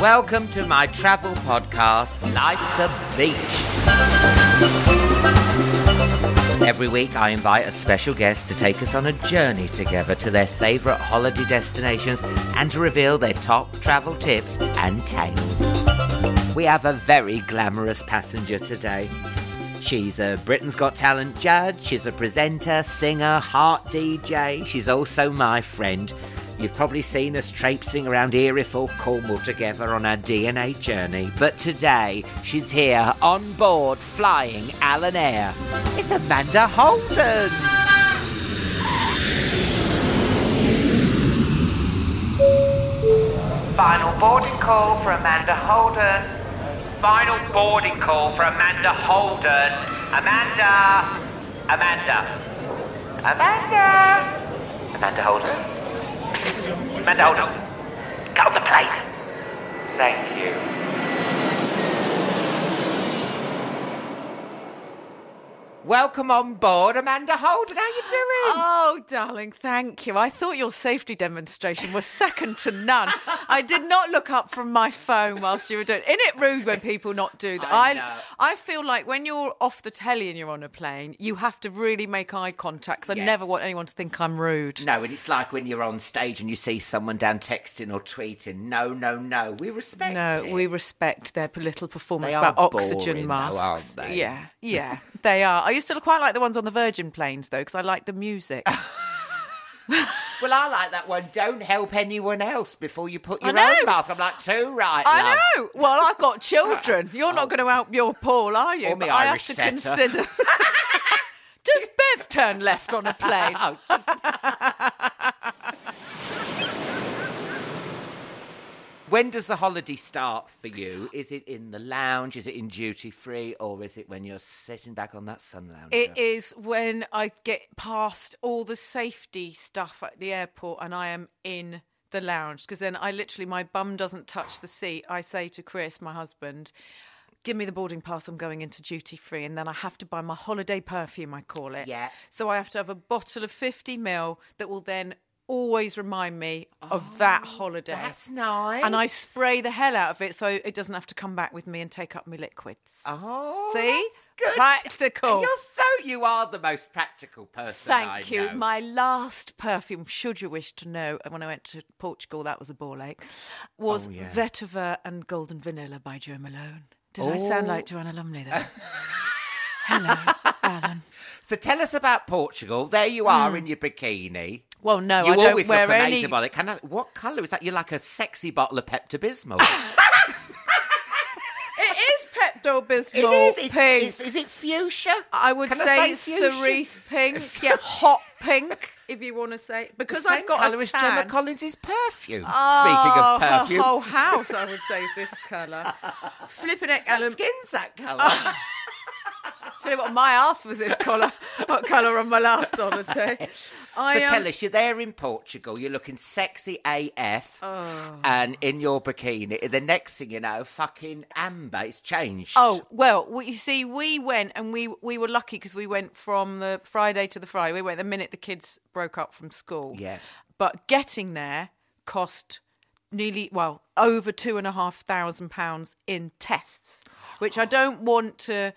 Welcome to my travel podcast, Life's a Beach. Every week, I invite a special guest to take us on a journey together to their favourite holiday destinations and to reveal their top travel tips and tales. We have a very glamorous passenger today. She's a Britain's Got Talent judge, she's a presenter, singer, heart DJ, she's also my friend. You've probably seen us traipsing around Erith or Cornwall together on our DNA journey, but today she's here on board flying Alan Air. It's Amanda Holden! Final boarding call for Amanda Holden. Final boarding call for Amanda Holden. Amanda! Amanda! Amanda! Amanda Holden? Holden, get on the plane. Thank you. Welcome on board, Amanda Holden. How you doing? Oh, darling, thank you. I thought your safety demonstration was second to none. I did not look up from my phone whilst you were doing. Isn't it rude when people not do that? I know. I, feel like when you're off the telly and you're on a plane, you have to really make eye contact. 'cause I Yes. never want anyone to think I'm rude. No, and it's like when you're on stage and you see someone down texting or tweeting. No, no, no. We respect No, it. we respect their little performance They about are oxygen boring though, aren't masks. they? Yeah, yeah, they are. I used to quite like the ones on the Virgin planes though, because I like the music. Well, I like that one. Don't help anyone else before you put your own mask. I'm like, too right, I love. know. Well, I've got children. You're not oh. going to help your Paul, are you? Or But I have to setter. consider. Does Bev turn left on a plane? Oh, When does the holiday start for you? Is it in the lounge? Is it in duty free? Or is it when you're sitting back on that sun lounge? It is when I get past all the safety stuff at the airport and I am in the lounge because then I literally my bum doesn't touch the seat. I say to Chris, my husband, "Give me the boarding pass. I'm going into duty free." And then I have to buy my holiday perfume. I call it. Yeah. So I have to have a bottle of 50 mil that will then always remind me of oh, that holiday. Oh, That's nice. And I spray the hell out of it so it doesn't have to come back with me and take up my liquids. Oh, See? that's good. Practical. You're so you are the most practical person. I Thank you. know. My last perfume, should you wish to know, when I went to Portugal, that was a ball ache, was Oh, yeah. Vetiver and Golden Vanilla by Jo Malone. Did I sound Oh. like Joanna Lumley there? Hello, Alan. So tell us about Portugal. There you are in hmm. your bikini. Well, no, you I don't always wear look any. about it. Can I, what colour is that? You're like a sexy bottle of Pepto Bismol. It is Pepto Bismol is. It's, pink. it's- is it fuchsia? I would Can say, say cerise pink. Yeah, hot pink, if you want to say. Because I've got colour a as Gemma. Collins's perfume. Oh, Speaking of perfume, her whole house, I would say, is this colour. Flipping it, Alan. skin's that colour. Tell you what, my ass was this colour. what colour on my last holiday. I, so um, tell us, you're there in Portugal, you're looking sexy AF, Oh. and in your bikini. The next thing you know, fucking Amber, it's changed. Oh well, well, you see, we went and we we were lucky because we went from the Friday to the Friday. We went the minute the kids broke up from school. Yeah. but getting there cost nearly well over two and a half thousand pounds in tests, which I don't want to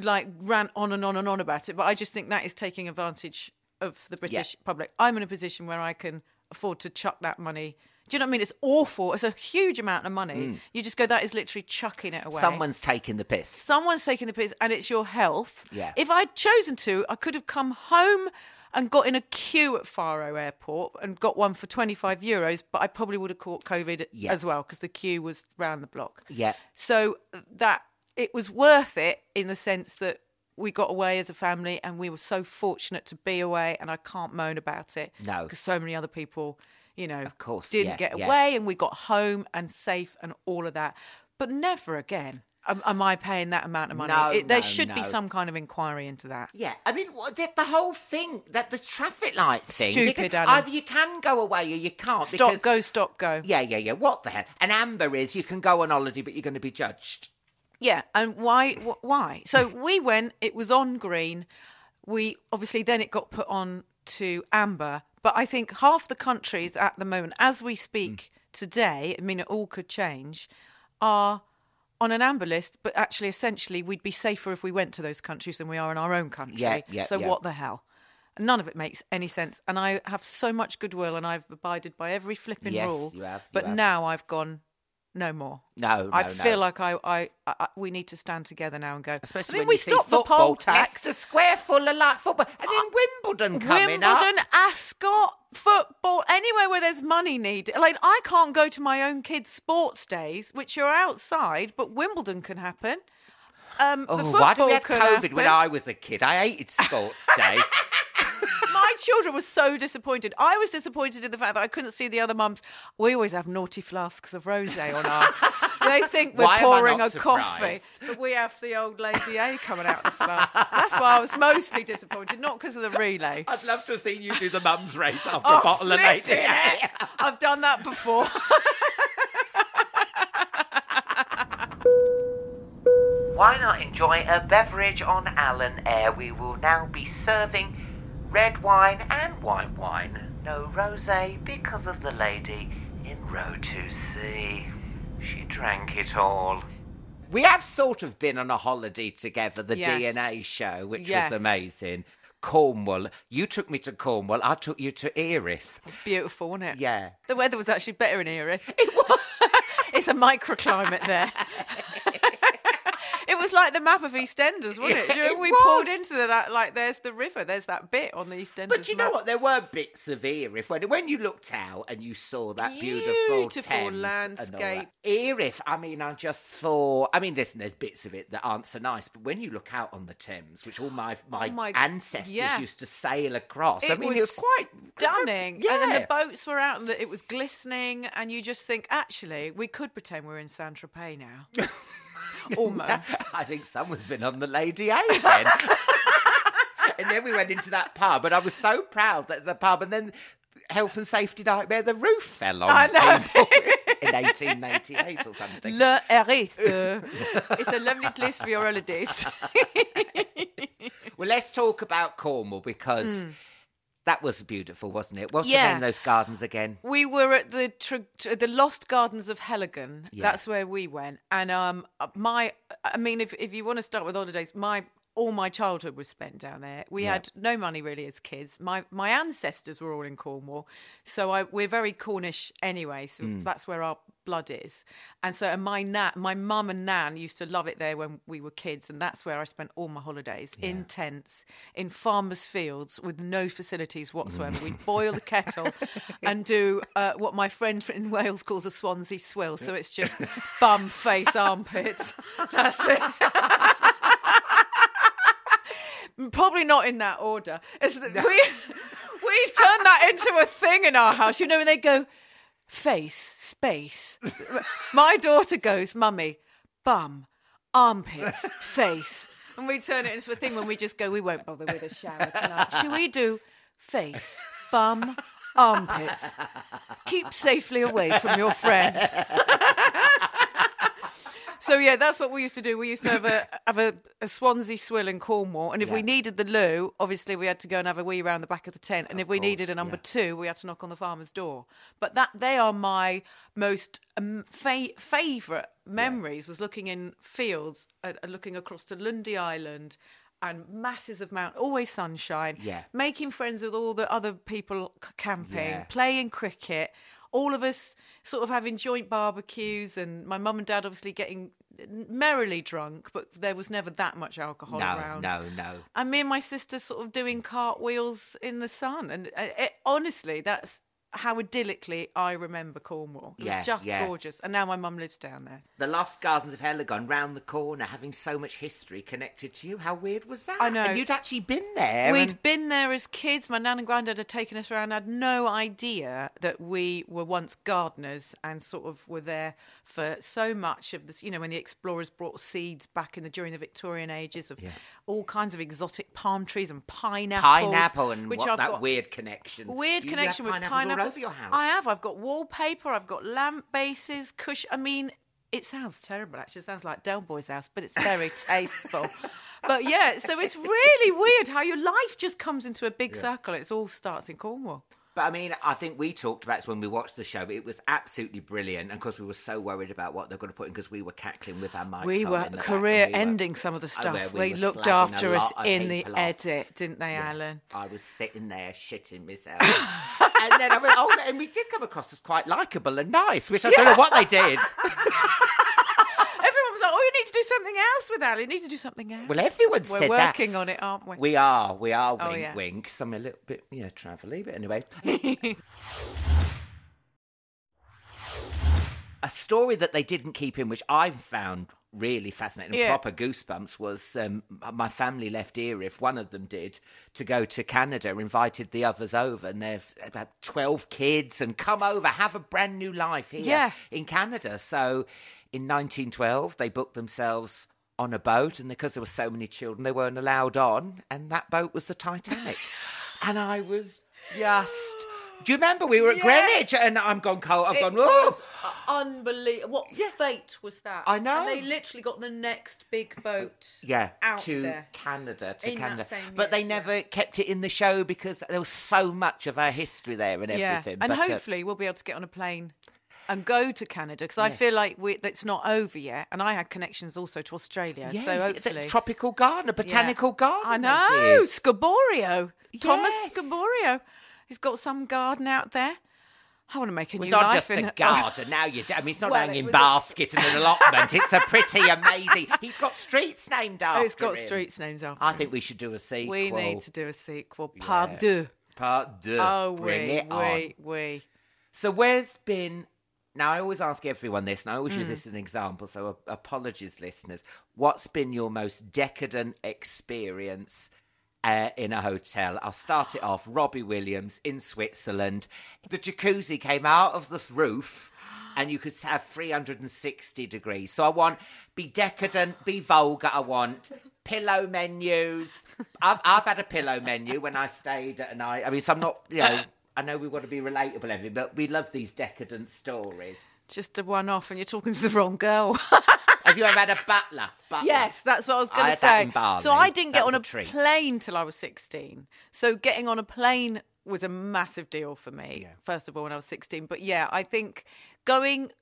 like rant on and on and on about it. But I just think that is taking advantage of the British public. I'm in a position where I can afford to chuck that money. Do you know what I mean? It's awful. It's a huge amount of money. You just go, that is literally chucking it away. Mm. Someone's taking the piss. Someone's taking the piss and it's your health. Yeah. If I'd chosen to, I could have come home and got in a queue at Faro Airport and got one for 25 euros, but I probably would have caught COVID Yeah. as well because the queue was round the block. Yeah. So that it was worth it in the sense that we got away as a family and we were so fortunate to be away and I can't moan about it. No. Because so many other people, you know, Of course, didn't yeah, get yeah. away and we got home and safe and all of that. But never again am, am I paying that amount of money. No, It- there no, should be some kind of inquiry into that. Yeah, I mean, the, the whole thing that the traffic light thing. Stupid, because. Either you can go away or you can't. Stop, because, go, stop, go. Yeah, yeah, yeah. What the hell? And Amber is you can go on holiday, but you're going to be judged. Yeah, and why? Wh- why? So we went. It was on green. We obviously then it got put on to amber. But I think half the countries at the moment, as we speak hmm. today, I mean it all could change, are on an amber list. But actually, essentially, we'd be safer if we went to those countries than we are in our own country. Yeah, yeah, so yeah. what the hell? None of it makes any sense. And I have so much goodwill, and I've abided by every flipping Yes, rule. you have, you but have. now I've gone. No more. No, I feel no. like I, I, I, we need to stand together now and go. Especially I mean, when we see the football, poll tax. Leicester Square full of like football, and then Wimbledon coming Wimbledon, up. Ascot, football, anywhere where there's money needed. Like I can't go to my own kids' sports days, which are outside, but Wimbledon can happen. Um, Oh, why did we have COVID when. I was a kid? I hated sports day. My children were so disappointed. I was disappointed in the fact that I couldn't see the other mums. We always have naughty flasks of rosé on our. they think we're Why pouring not a coffee, but we have the old Lady A coming out of the flask. That's why I was mostly disappointed, not because of the relay. I'd love to have seen you do the mum's race after Oh, a bottle of Lady flipping heck. I've done that before. Why not enjoy a beverage on Alan Air? We will now be serving red wine and white wine. No rosé because of the lady in row 2C. She drank it all. We have sort of been on a holiday together, the Yes. DNA show, which Yes. was amazing. Cornwall. You took me to Cornwall. I took you to Erith. Beautiful, wasn't it? Yeah. The weather was actually better in Erith. It was. it's a microclimate there. was like the map of EastEnders, wasn't it? Yeah, it we was. pulled into the, that? Like, there's the river. There's that bit on the EastEnders. But you know map. what? There were bits of Erith when, when you looked out and you saw that beautiful, Beautiful Thames and all that. landscape. Erith, I mean, I just thought. I mean, listen, there's bits of it that aren't so nice, but when you look out on the Thames, which all my my, Oh my- ancestors yeah. used to sail across, I It mean, was it was quite stunning. Yeah. And then the boats were out and the, it was glistening, and you just think, actually, we could pretend we're in Saint Tropez now. Almost. I think someone's been on the Lady A again. and then we went into that pub, and I was so proud that the pub, and then health and safety nightmare, the roof fell on I know. in 1898 or something. Le Erith. uh, it's a lovely place for your holidays. Well, let's talk about Cornwall because that was beautiful, wasn't it? What's the Hmm. Name of those gardens again? We were at the tr- tr- the Lost Gardens of Heligan. Yeah. That's where we went. And um, my, I mean, if if you want to start with holidays, my all my childhood was spent down there. We Yeah. had no money really as kids. My my ancestors were all in Cornwall, so I we're very Cornish anyway. So Hmm. that's where our blood is. And so and my nan, my mum and nan used to love it there when we were kids, and that's where I spent all my holidays in tents in farmers' fields with no facilities whatsoever. Hmm. We'd boil the kettle and do uh, what my friend in Wales calls a Swansea swill. So it's just bum, face, armpits. That's it. Probably not in that order. It's that we we've turned that into a thing in our house. You know, when they go face, space. My daughter goes, Mummy, bum, armpits, face. and we turn it into a thing when we just go, we won't bother with a shower tonight. Should we do face, bum, armpits? Keep safely away from your friends. So yeah, that's what we used to do. We used to have a have a, a Swansea swill in Cornwall, and if we needed the loo, obviously we had to go and have a wee round the back of the tent. And if we needed a number yeah. two, we had to knock on the farmer's door. But that they are my most um, fa- favourite memories. Was looking in fields and, and looking across to Lundy Island. And masses of mount, always sunshine. Yeah. Making friends with all the other people camping, Yeah. playing cricket, all of us sort of having joint barbecues, and my mum and dad obviously getting merrily drunk, but there was never that much alcohol No, around. no, no. And me and my sister sort of doing cartwheels in the sun, and uh, it, honestly, that's how idyllically I remember Cornwall. It Yeah, was just yeah. gorgeous, and now my mum lives down there. The Lost Gardens of Heligan round the corner, having so much history connected to you. How weird was that? I know. And you'd actually been there. We'd and- been there as kids. My nan and granddad had taken us around. I had no idea that we were once gardeners and sort of were there for so much of this. You know, when the explorers brought seeds back in the during the Victorian ages of all kinds of exotic palm trees and pineapples. pineapple and which what, I've that got weird connection. Weird You connection with pineapple. all over your house. I have. I've got wallpaper. I've got lamp bases. Cush. I mean, it sounds terrible. Actually, it sounds like Del Boy's house, but it's very tasteful. But yeah, so it's really weird how your life just comes into a big circle. It all starts in Cornwall. But I mean, I think we talked about it when we watched the show. It was absolutely brilliant, and of course, we were so worried about what they're going to put in because we were cackling with our mics. we were in the back, and career we were- ending some of the Oh, stuff. where we they looked after us in the off. edit, didn't they, Alan? I was sitting there shitting myself, and then I went, "Oh!" And we did come across as quite likable and nice, which I don't know what they did. Everyone was like, "Oh, you need to do something else with Alan. You need to do something else." Well, everyone we're said that. working on it, aren't we? We are, we are Oh, wink, yeah. wink. Some a little bit, yeah, travelly, but anyway. a story that they didn't keep in, which I found really fascinating, and Yeah. proper goosebumps, was um, my family left Erith. One of them did to go to Canada, invited the others over, and they've about twelve kids, and come over, have a brand new life here Yeah. in Canada. So, in 1912, they booked themselves on a boat, and because there were so many children, they weren't allowed on, and that boat was the Titanic. and I was just. Do you remember we were at Yes. Greenwich, and I'm gone cold. I've It gone. Oh, unbelievable. What fate was that? I know. And they literally got the next big boat. yeah, out to there. Canada, to In Canada. but they year, yeah. never kept it in the show because there was so much of our history there and Yeah, everything. and but, uh, hopefully we'll be able to get on a plane and go to Canada because I feel like we, it's not over yet. And I had connections also to Australia, yeah, so is it the hopefully tropical garden, a botanical Yeah. garden. I know. Scaborio, Thomas Yes. Scaborio. He's got some garden out there. I want to make a Well, new not life just in a garden. Now you, I mean, it's not Well, hanging it was a- basket and an allotment. It's a pretty amazing. He's got streets named after Oh, it's got him. streets named after. I him. think we should do a sequel. we need to do a sequel. Part Yeah. deux. Part deux. Oh, Bring we, it on. we, we. So where's been now I always ask everyone this and I Mm. always use this as an example, so apologies listeners. What's been your most decadent experience uh, in a hotel? I'll start it off. Robbie Williams in Switzerland. The jacuzzi came out of the roof and you could have 360 degrees. So I want be decadent, be vulgar, I want pillow menus. I've I've had a pillow menu when I stayed at a night. I mean, so I'm not, you know, I know we want to be relatable, everything, but we love these decadent stories. Just a one off, and you're talking to the wrong girl. Have you ever had a butler? butler? Yes, that's what I was going to say. So I didn't That get on a a, plane till I was 16. So getting on a plane was a massive deal for me, first of all, when I was 16. But yeah, I think going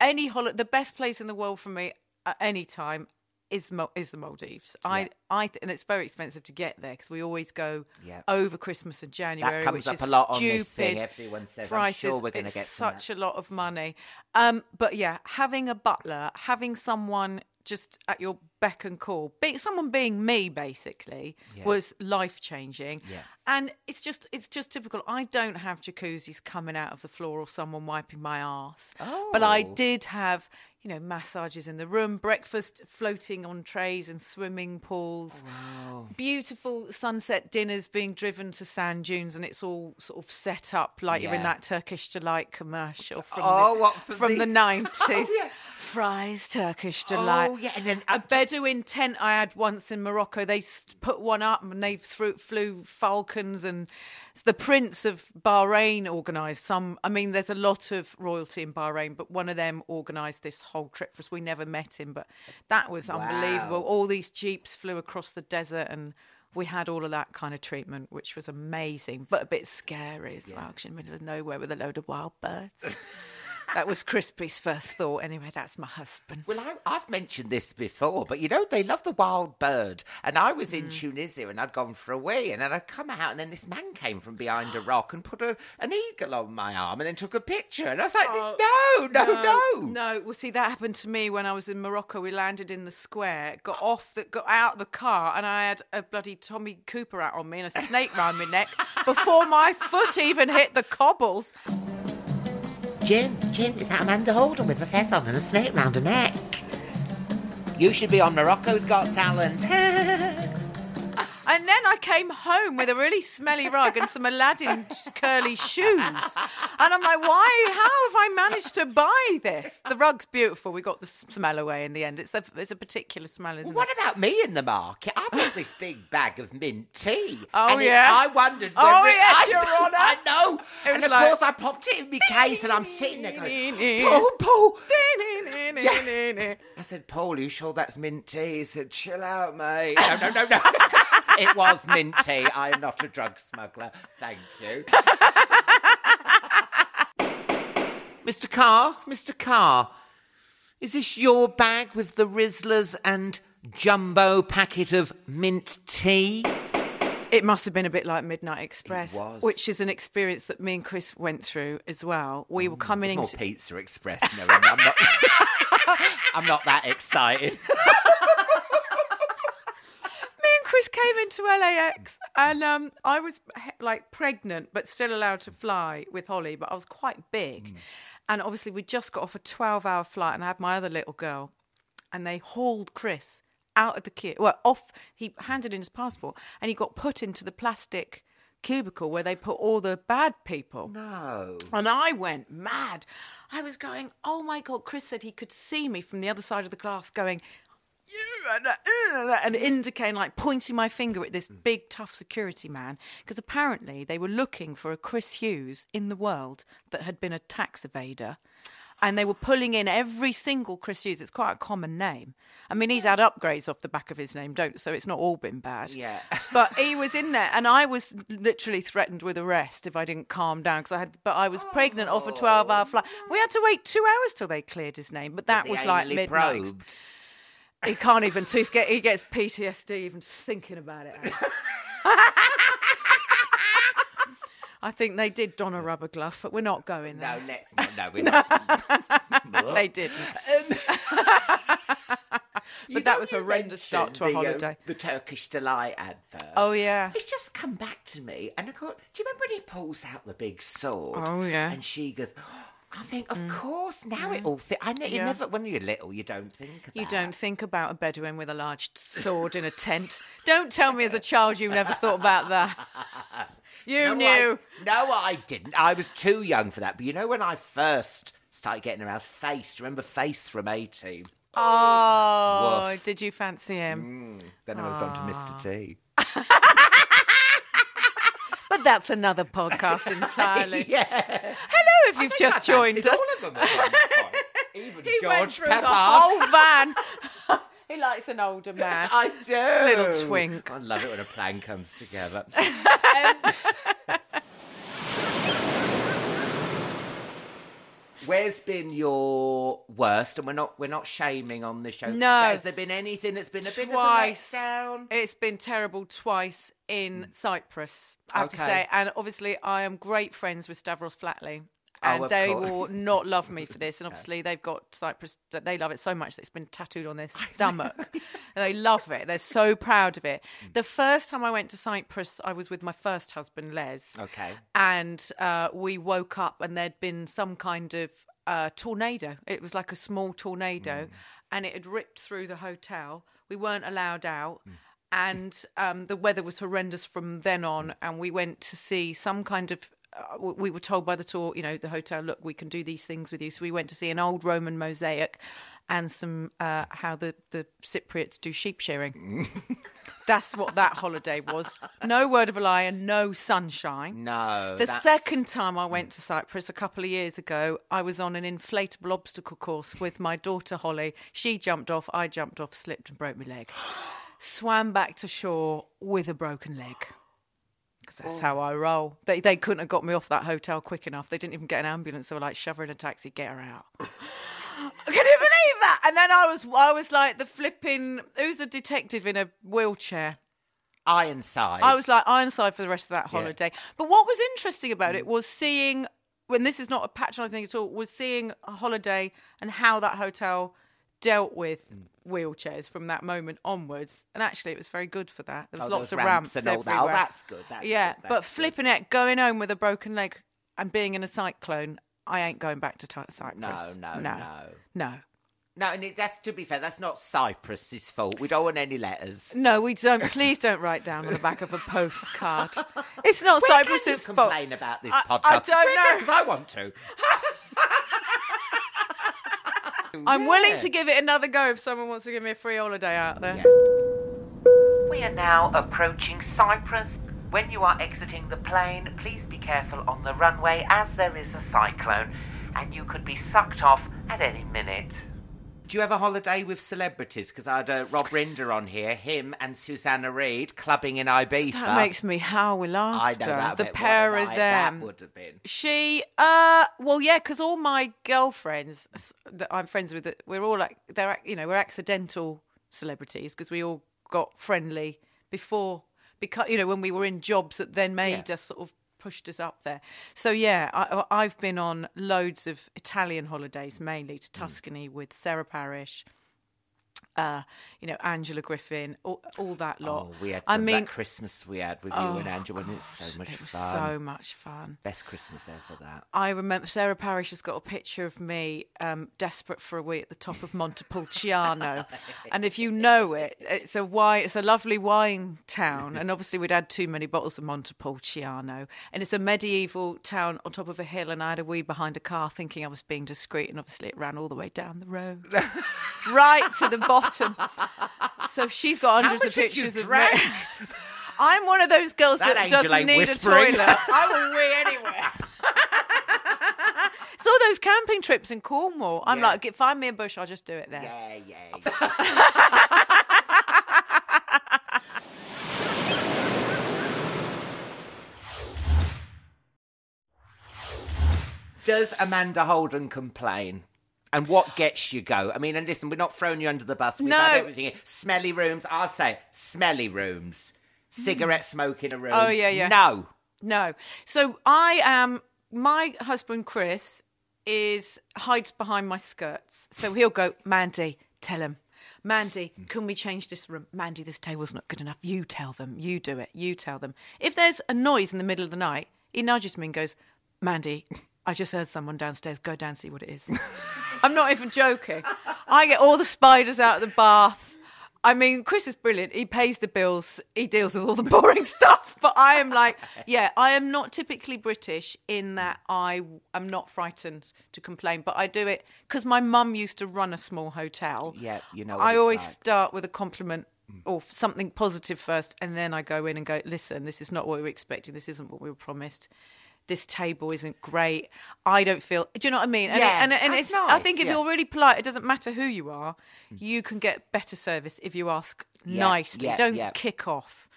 any holiday, the best place in the world for me at any time is Mal- is the Maldives. I I th- and it's very expensive to get there because we always go Yeah. over Christmas and January. That comes which up is a lot on this thing. Everyone says, I'm sure we're going to get such a lot of money. Um, but yeah, having a butler, having someone just at your beck and call, being someone being me basically was life changing. Yeah. And it's just it's just typical. I don't have jacuzzis coming out of the floor or someone wiping my ass. But I Oh. did have you know, massages in the room, breakfast floating on trays and swimming pools, oh, beautiful sunset dinners being driven to sand dunes, and it's all sort of set up like you're in that Turkish delight commercial from Oh, the, what, from the- the nineties. Oh, yeah. Fries, Turkish delight. Oh, yeah, and then a Bedouin tent I had once in Morocco. They put one up and they threw, flew falcons and the Prince of Bahrain organised some. I mean, there's a lot of royalty in Bahrain, but one of them organised this whole trip for us. We never met him, but that was unbelievable. All these jeeps flew across the desert and. We had all of that kind of treatment, which was amazing, but a bit scary as well, 'cause you're in the middle of nowhere with a load of wild birds. that was Crispy's first thought. Anyway, that's my husband. Well, I, I've mentioned this before, but you know, they love the wild bird. And I was Mm. in Tunisia and I'd gone for a wee, and then I'd come out, and then this man came from behind a rock and put a, an eagle on my arm and then took a picture. And I was like, no, no, no. No, well, see, that happened to me when I was in Morocco. We landed in the square, got off, the, got out of the car, and I had a bloody Tommy Cooper out on me and a snake round my neck before my foot even hit the cobbles. Jim, Jim, is that Amanda Holden with a fez on and a snake round her neck? You should be on Morocco's Got Talent. And then I came home with a really smelly rug and some Aladdin curly shoes. And I'm like, why? How have I managed to buy this? The rug's beautiful. We got the smell away in the end. It's, the, it's a particular smell, isn't it? What it? about me in the market? I bought this big bag of mint tea. Oh, and it- yeah? I wondered. Oh, whether it- yes, I, Your Honour. I know. And of like- course, I popped it in my case, and I'm sitting there going, Paul, Paul. I said, Paul, you sure that's mint tea? He said, chill out, mate. No, no, no, no. it was mint tea. I am not a drug smuggler. Thank you. Mr. Carr, Mr. Carr, is this your bag with the Rizlas and jumbo packet of mint tea? It must have been a bit like Midnight Express, was. which is an experience that me and Chris went through as well. We were coming into Pizza Express. No, I'm not. I'm not that excited. me and Chris came into LAX, and um, I was like pregnant, but still allowed to fly with Holly. But I was quite big, and obviously we just got off a twelve-hour flight, and I had my other little girl, and they hauled Chris out of the queue. Well, off. He handed in his passport, and he got put into the plastic cubicle where they put all the bad people. No. And I went mad. I was going, oh my God. Chris said he could see me from the other side of the glass going, and, uh, and indicating, like pointing my finger at this big, tough security man. Because apparently they were looking for a Chris Hughes in the world that had been a tax evader. And they were pulling in every single Chris Hughes. It's quite a common name. I mean, he's had upgrades off the back of his name, don't so it's not all been bad. Yeah. But he was in there, and I was literally threatened with arrest if I didn't calm down because I had. But I was pregnant off a twelve-hour flight. We had to wait two hours till they cleared his name. But that he was like anally midnight. probed? He can't even. Get, he gets PTSD even thinking about it. I think they did don a rubber glove, but we're not going there. No, let's not. No, we're not. they didn't. You that was you horrendous start to a the, um, holiday. the Turkish delight advert. Oh yeah. It's just come back to me, and I got. Do you remember when he pulls out the big sword? Oh, yeah. And she goes, oh, I think, of mm. course, now it all fit. I know you Yeah. never, when you're little, you don't think about. You don't think about a Bedouin with a large sword in a tent. Don't tell me as a child you never thought about that. You No, knew. I, no, I didn't. I was too young for that. But you know, when I first started getting around Face, remember Face from A Team? Oh, Woof. did you fancy him? Mm. Then I moved on to. Mr. T. But that's another podcast entirely. Yeah. Hello, if you've just joined us. all of them at one. Even He George went through Peppard. the whole van. he likes an older man. I do. Little twink. I love it when a plan comes together. Um, Where's been your worst? And we're not we're not shaming on the show. No. Has there been anything that's been a bit twice. of a letdown? It's been terrible twice in Cyprus, I have to Mm. Say. And obviously, I am great friends with Stavros Flatley. Oh, And of they course. will not love me for this. And obviously, they've got Cyprus, that they love it so much that it's been tattooed on their stomach. and they love it. They're so proud of it. Mm. The first time I went to Cyprus, I was with my first husband, Les. Okay. And uh, we woke up and there'd been some kind of uh, tornado. It was like a small tornado and it had ripped through the hotel. We weren't allowed out. And um, the weather was horrendous from then on. And we went to see some kind of we were told by the tour, you know, the hotel, look, we can do these things with you. So we went to see an old Roman mosaic and some uh, how the the Cypriots do sheep shearing. That's what that holiday was. No word of a lie and no sunshine. No. The that's- second time I went to Cyprus a couple of years ago, I was on an inflatable obstacle course with my daughter Holly. She jumped off, I jumped off, slipped and broke my leg. Swam back to shore with a broken leg. Because that's oh. how I roll. They, they couldn't have got me off that hotel quick enough. They didn't even get an ambulance. They were like, shove her in a taxi, get her out. Can you believe that? And then I was, I was like the flipping. Who's a detective in a wheelchair? Ironside. I was like Ironside for the rest of that holiday. But what was interesting about it mm. was seeing, when this is not a patronising thing at all, was seeing a holiday and how that hotel dealt with mm. Wheelchairs from that moment onwards. And actually, it was very good for that. There was Oh, lots of ramps, and all everywhere. that. Oh, that's good. That's yeah, good, but that's good. flipping it, going home with a broken leg and being in a cyclone, I ain't going back to Ty- Cyprus. No, no, no, no. no. No, and it, that's to be fair. That's not Cyprus's fault. We don't want any letters. No, we don't. Please don't write down on the back of a postcard. It's not Where can you Cyprus's fault. complain about this I- podcast? I don't Where know. can- 'cause I want to. I'm willing to give it another go if someone wants to give me a free holiday out there. We are now approaching Cyprus. When you are exiting the plane, please be careful on the runway as there is a cyclone and you could be sucked off at any minute. Do you have a holiday with celebrities? Because I had uh, Rob Rinder on here, him and Susanna Reid clubbing in Ibiza. That makes me howl with I laughter. know that. the pair of them. That would have been. She, uh, well, yeah, because all my girlfriends that I'm friends with, we're all like, they're, you know, we're accidental celebrities because we all got friendly before, because, you know, when we were in jobs that then made Yeah. us sort of pushed us up there. So, yeah, I, I've been on loads of Italian holidays, mainly Mm. to Tuscany with Sarah Parish. Uh, you know, Angela Griffin, all, all that lot. Oh, we had I that mean, Christmas we had with you oh, and Angela, and it's so much it was fun. so much fun. Best Christmas ever. That. I remember Sarah Parish has got a picture of me um, desperate for a wee at the top of Montepulciano, and if you know it, it's a wine, it's a lovely wine town, and obviously we'd had too many bottles of Montepulciano, and it's a medieval town on top of a hill, and I had a wee behind a car, thinking I was being discreet, and obviously it ran all the way down the road, right to the bottom. So she's got hundreds much of had you pictures of me. I'm one of those girls That that, doesn't ain't need whispering. a toilet. I will wee anywhere. it's all those camping trips in Cornwall. I'm Yeah. like, get, find me a bush, I'll just do it there. Yeah, yeah. Does Amanda Holden complain? And what gets you go? I mean, and listen, we're not throwing you under the bus. We've No. had everything. Smelly rooms. I'll say smelly rooms. Cigarette smoke in a room. Oh, yeah, yeah. No. No. So I am. My husband Chris is hides behind my skirts. So he'll go, Mandy, tell him. Mandy, can we change this room? Mandy, this table's not good enough. You tell them. You do it. You tell them. If there's a noise in the middle of the night, he nudges me and goes, Mandy, I just heard someone downstairs. Go down and see what it is. I'm not even joking. I get all the spiders out of the bath. I mean, Chris is brilliant. He pays the bills. He deals with all the boring stuff. But I am like, yeah, I am not typically British in that I am not frightened to complain, but I do it because my mum used to run a small hotel. Yeah, you know what I always like. start with a compliment or something positive first, and then I go in and go, listen, this is not what we were expecting. This isn't what we were promised. This table isn't great. I don't feel. Do you know what I mean? And, Yeah, and, and that's it's. I think if yeah. you're really polite, it doesn't matter who you are. You can get better service if you ask Yeah, nicely. don't kick off.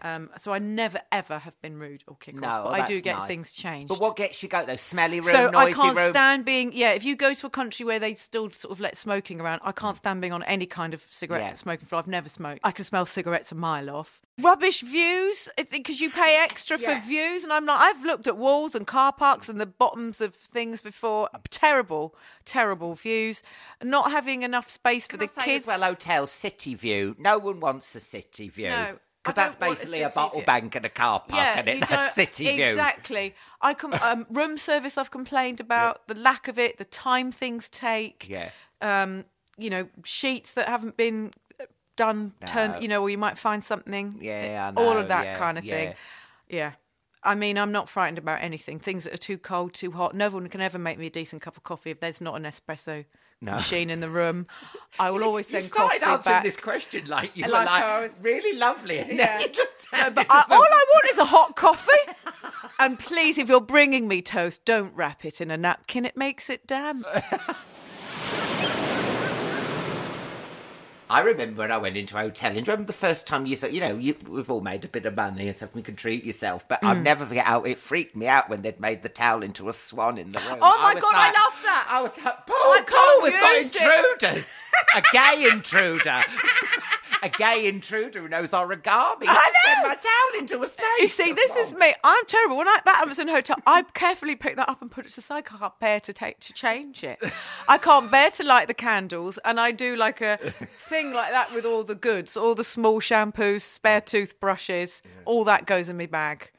Um, so I never ever have been rude or kick No, off, but I do get nice. things changed. But what gets you go though? Smelly room, so noisy I can't room. stand being yeah. If you go to a country where they still sort of let smoking around, I can't stand being on any kind of cigarette Yeah. smoking floor. I've never smoked. I can smell cigarettes a mile off. Rubbish views because you pay extra Yeah. for views, and I'm like, I've looked at walls and car parks and the bottoms of things before. Terrible, terrible views. Not having enough space for Can the I say kids. well, hotel city view. No one wants a city view. No, Because that's don't a basically a, bottle view. bank and a car park, yeah, and it? you That's don't- city view. Exactly. I com- um, room service. I've complained about the lack of it, the time things take. Yeah. Um, you know, sheets that haven't been done. No. Turn. You know, or you might find something. Yeah, I All of that yeah, kind of yeah. thing. Yeah. I mean, I'm not frightened about anything. Things that are too cold, too hot. No one can ever make me a decent cup of coffee if there's not an espresso No. machine in the room. I will always You send started coffee answering back. this question like you Like were like was- really lovely, and Yeah. you just No, but I, all I want is a hot coffee. and please, if you're bringing me toast, don't wrap it in a napkin. It makes it damp. I remember when I went into a hotel, and remember the first time you said, you know, you, we've all made a bit of money and stuff, you can treat yourself. But Mm. I'll never forget how it freaked me out when they'd made the towel into a swan in the room. Oh my was God, I like- love that. I was like, Paul, I Paul, we've got intruders. a gay intruder. a gay intruder who knows origami. I know. my towel into a snake. You see, this is me. I'm terrible. When I, that Amazon hotel, I carefully pick that up and put it to. I can't bear to take to change it. I can't bear to light the candles, and I do like a thing like that with all the goods, all the small shampoos, spare toothbrushes, all that goes in my bag.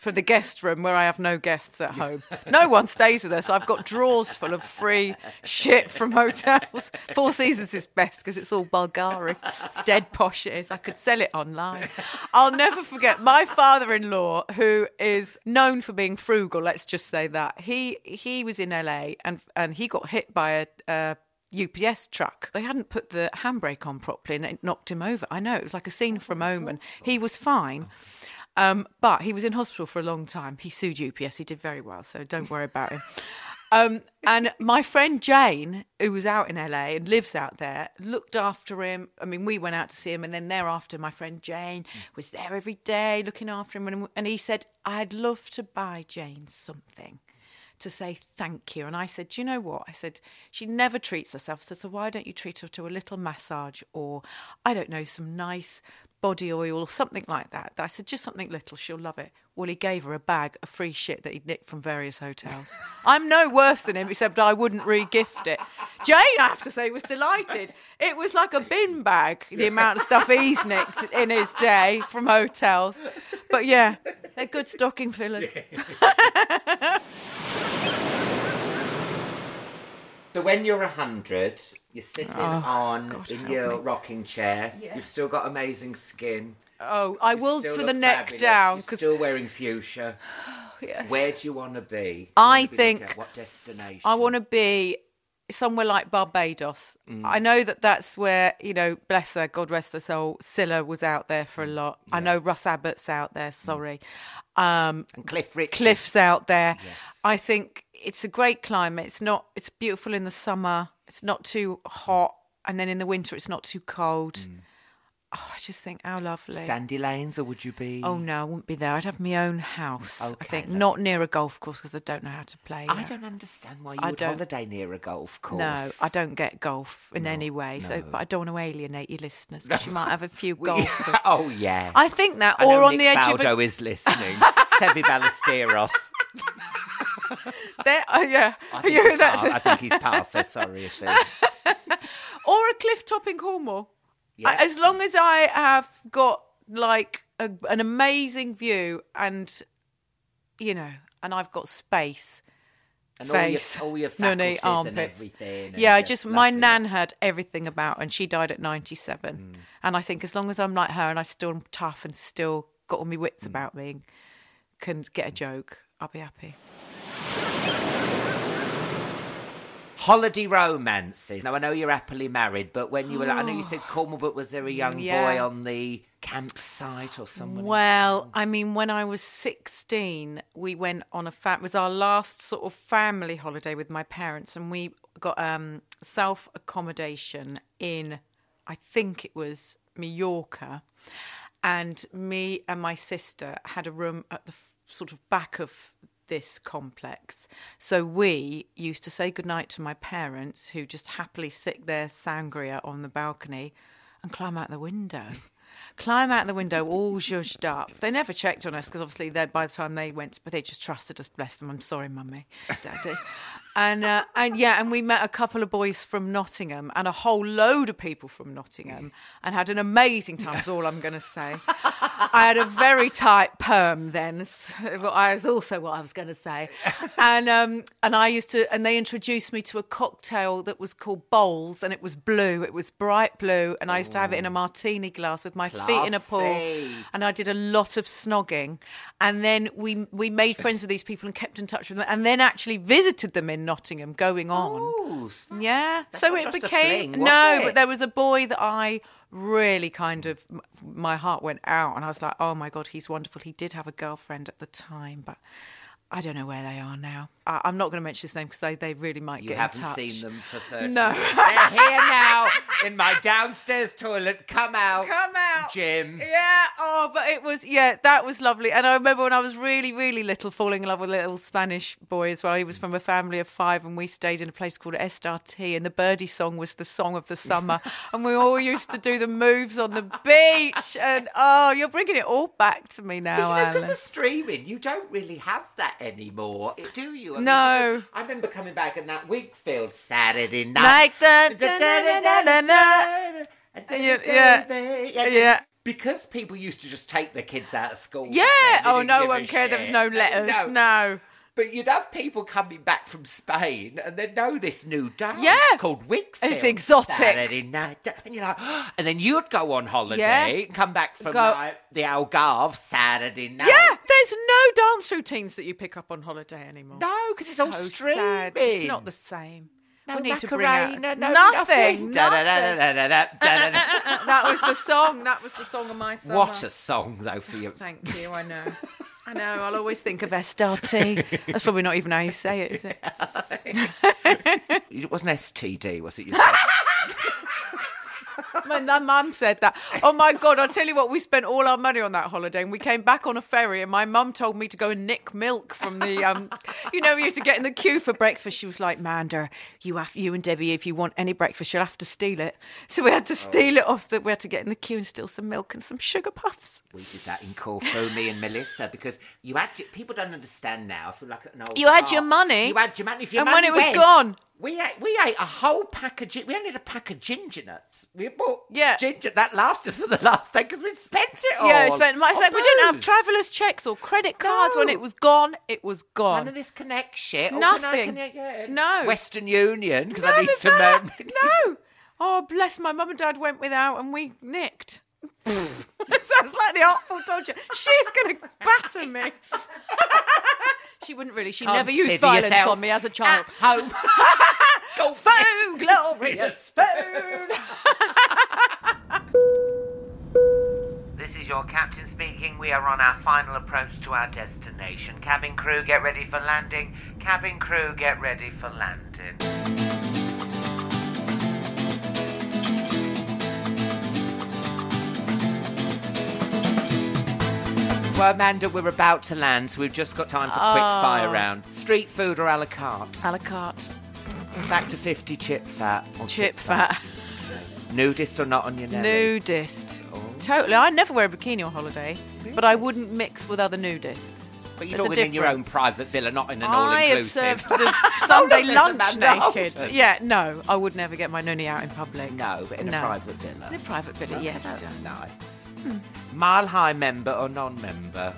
For the guest room where I have no guests at home. No one stays with us. I've got drawers full of free shit from hotels. Four Seasons is best because it's all Bulgari. It's dead posh it is. I could sell it online. I'll never forget my father-in-law, who is known for being frugal. Let's just say that he he was in LA and and he got hit by a. a UPS truck. They hadn't put the handbrake on properly and it knocked him over. I know, it was like a scene from oh, Omen. He was fine. Um, but he was in hospital for a long time. He sued UPS. He did very well, so don't worry about him. Um, and my friend Jane, who was out in LA and lives out there, looked after him. I mean, we went out to see him, and then thereafter, my friend Jane was there every day looking after him. And, he said, I'd love to buy Jane something to say thank you. And I said, Do you know what? I said, She never treats herself. So why don't you treat her to a little massage or, I don't know, some nice body oil or something like that? I said, Just something little. She'll love it. Well, he gave her a bag of free shit that he'd nicked from various hotels. I'm no worse than him, except I wouldn't re gift it. Jane, I have to say, was delighted. It was like a bin bag, the amount of stuff he's nicked in his day from hotels. But yeah, they're good stocking fillers. So when you're 100, you're sitting Oh, on God, in your me. rocking chair. You've still got amazing skin. Oh, I You will for the neck fabulous. down You're because still wearing fuchsia. Oh, where do you want to be? I What do you think at? what destination? I want to be somewhere like Barbados. Mm. I know that that's where you know, bless her, God rest her soul. Cilla was out there for a mm. lot. I know Russ Abbott's out there. Mm. Sorry, um, And Cliff Richard. Cliff's out there. I think it's a great climate. It's not. It's beautiful in the summer. It's not too hot, and then in the winter, it's not too cold. Mm. Oh, I just think how lovely. Sandy Lanes, or would you be? Oh no, I wouldn't be there. I'd have my own house. I think not near a golf course because I don't know how to play. I don't understand why you I would don't- holiday near a golf course. No, I don't get golf in any way. So, but I don't want to alienate your listeners because you might have a few golfers. oh yeah. I think that, I or on Nick the edge Faldo of a, is listening. Seve Ballesteros. there, oh, yeah, I think, he's that- I think he's past. So sorry if or a cliff top in Cornwall. Yeah. As long as I have got like a, an amazing view and you know, and I've got space. And all your, face, all your no, faculties no, and armpits. everything. and Yeah, I just my nan had everything about, and she died at ninety-seven. Mm. And I think as long as I'm like her, and I still am tough and still got all my Mm. wits about me, and can get a joke, I'll be happy. Holiday romances. Now I know you're happily married, but when you were, I know you said Cornwall, but was there a young boy on the campsite or someone? Well, I mean, when I was 16, we went on a it was our last sort of family holiday with my parents, and we got um, self accommodation in, I think it was Mallorca, and me and my sister had a room at the sort of back of this complex. So we used to say goodnight to my parents, who just happily sit their sangria on the balcony, and climb out the window. climb out the window all zhuzhed up. They never checked on us because obviously by the time they went, but they just trusted us. Bless them. I'm sorry, mummy, daddy. And uh, and yeah, and we met a couple of boys from Nottingham and a whole load of people from Nottingham, and had an amazing time. Is all I'm going to say. I had a very tight perm then. I was also what I was going to say, and um, and I used to, and they introduced me to a cocktail that was called bowls, and it was blue. It was bright blue, and I used to have it in a martini glass with my feet in a pool, and I did a lot of snogging, and then we we made friends with these people and kept in touch with them, and then actually visited them in Nottingham, going on. Ooh, Yeah. That's so it became fling, no, it? but there was a boy that I really kind of my heart went out, and I was like, oh my god, he's wonderful. He did have a girlfriend at the time, but. I don't know where they are now. I, I'm not going to mention his name because they, they really might get us. You haven't seen them for 30 No. years. They're here now in my downstairs toilet. Come out. Come out, Jim. Yeah. Oh, but it was yeah, that was lovely. And I remember when I was really, really little, falling in love with a little Spanish boy as well. He was from a family of five, and we stayed in a place called SRT, and the birdie song was the song of the summer, and we all used to do the moves on the beach. And oh, you're bringing it all back to me now, Because you know, of streaming, you don't really have that anymore, do you? I mean, No. I remember coming back in that Whigfield Saturday night. Like. Yeah, yeah, yeah. Because people used to just take their kids out of school. Yeah. Oh, no one cared. There was no letters. No. No. But you'd have people coming back from Spain and they know this new dance Yeah. called Whigfield. It's exotic. Saturday night. And you're like, and then you'd go on holiday Yeah. and come back from like, the Algarve Saturday night. Yeah, there's no dance routines that you pick up on holiday anymore. No, because it's all so streaming. sad. It's not the same. No we need to bring out Macarena, no nothing. nothing. that was the song. That was the song of my summer. What a song, though, for you. Thank you. I know. I know. I'll always think of SRT. That's probably not even how you say it, is it? It wasn't STD, was it? My my mum said that. Oh my god! I'll tell you what. We spent all our money on that holiday, and we came back on a ferry. And my mum told me to go and nick milk from the, um, you know, you had to get in the queue for breakfast. She was like, "Manda, you have you and Debbie, if you want any breakfast, you'll have to steal it." So we had to steal it off. The, we had to get in the queue and steal some milk and some sugar puffs. we did that in Corfu, me and Melissa, because you had your- people don't understand now. I feel like an old You had your money, You had your money. If your and when it was went, gone- we ate we ate a whole pack of we only had a pack of ginger nuts. We bought Yeah. ginger that lasted us for the last day because we spent it all. Yeah, we spent. My, on like, we didn't have traveller's checks or credit cards. When it was gone, it was gone. None of this connect shit. I Nothing. connect- yeah. No. Western Union because I need some. that. No. Oh, bless my mum and dad went without, and we nicked. it sounds like the Artful Dodger. She's going to batter me. she wouldn't really. She never used violence yourself on me as a child. At home. Go Phone, glorious phone. Your captain speaking. We are on our final approach to our destination. Cabin crew, get ready for landing. Cabin crew, get ready for landing. Well, Amanda, we're about to land, so we've just got time for a quick oh. fire round. Street food or a la carte? A la carte. Factor 50 chip fat. Or Chip fat. Nudist or not on your nelly? Nudist. Oh. Totally. I never wear a bikini on holiday, but I wouldn't mix with other nudists. But you're There's a talking in your own difference. private villa, not in an I have all-inclusive. served the Sunday there's lunch naked. Yeah, no, I would never get my nunny out in public. No, but in a No. private villa. In a private villa, yes. That's nice. Hmm. Mile High member or non-member?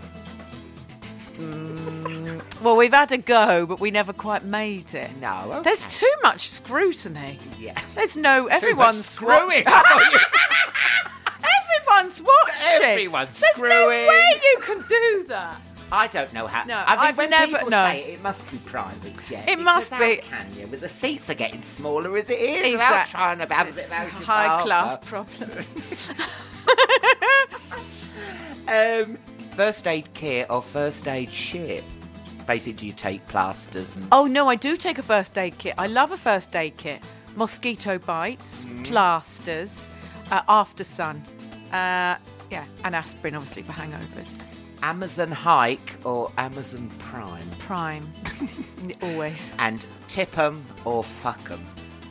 Mm, well, we've had a go, but we never quite made it. No. Okay. There's too much scrutiny. yeah. There's no Too much everyone's screwing. Everyone's watching. Everyone's There's screwing. no way you can do that. I don't know how. No, I think I've when never- people no. say it, it must be private jet. It must because be. How can you? With the seats are getting smaller as it is, without Exact- trying to have a of Ocean High class problem. Um, first aid kit or first aid shit? Basically, do you take plasters and Oh no, I do take a first aid kit. I love a first aid kit. Mosquito bites, Mm. plasters, uh, after sun, uh, yeah, and aspirin obviously for hangovers. Amazon Hike or Amazon Prime? Prime, always. and tip tip 'em or fuck fuck 'em,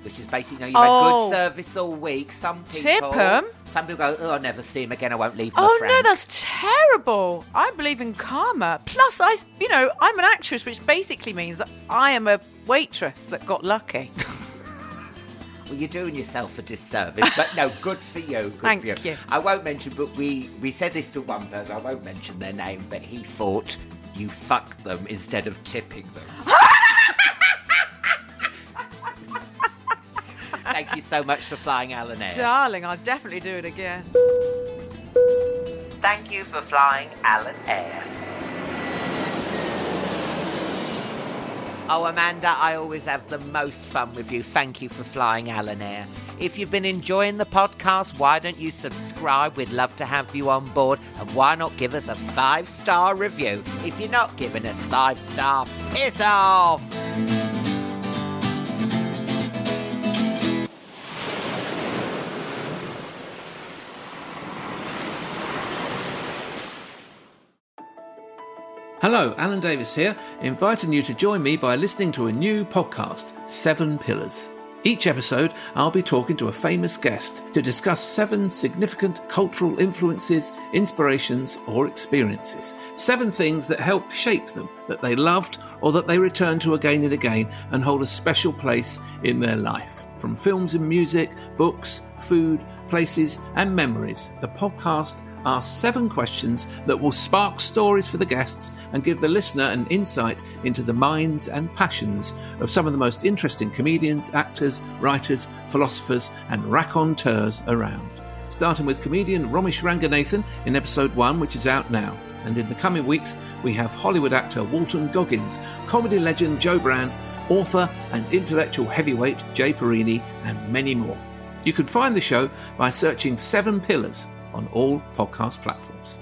which is basically you know, you've Oh. had good service all week. Some people Tip 'em? Some people go, oh, I'll never see him again. I won't leave. Oh no, that's terrible. I believe in karma. Plus, I, you know, I'm an actress, which basically means that I am a waitress that got lucky. Well, you're doing yourself a disservice, but no, good for you. Good Thank for you. you. I won't mention, but we we said this to one person. I won't mention their name, but he thought you fucked them instead of tipping them. Thank you so much for flying Alan Air. Darling, I'll definitely do it again. Thank you for flying Alan Air. Oh, Amanda, I always have the most fun with you. Thank you for flying Alan Air. If you've been enjoying the podcast, why don't you subscribe? We'd love to have you on board. And why not give us a five star review? If you're not giving us five star, piss off! Hello, Alan Davies here, inviting you to join me by listening to a new podcast, Seven Pillars. Each episode, I'll be talking to a famous guest to discuss seven significant cultural influences, inspirations, or experiences. Seven things that help shape them, that they loved, or that they return to again and again and hold a special place in their life. From films and music, books, food, places, and memories, the podcast asks seven questions that will spark stories for the guests and give the listener an insight into the minds and passions of some of the most interesting comedians, actors, writers, philosophers, and raconteurs around. Starting with comedian Romesh Ranganathan in episode one, which is out now. And in the coming weeks, we have Hollywood actor Walton Goggins, comedy legend Jo Brand, author and intellectual heavyweight Jay Perini, and many more. You can find the show by searching Seven Pillars on all podcast platforms.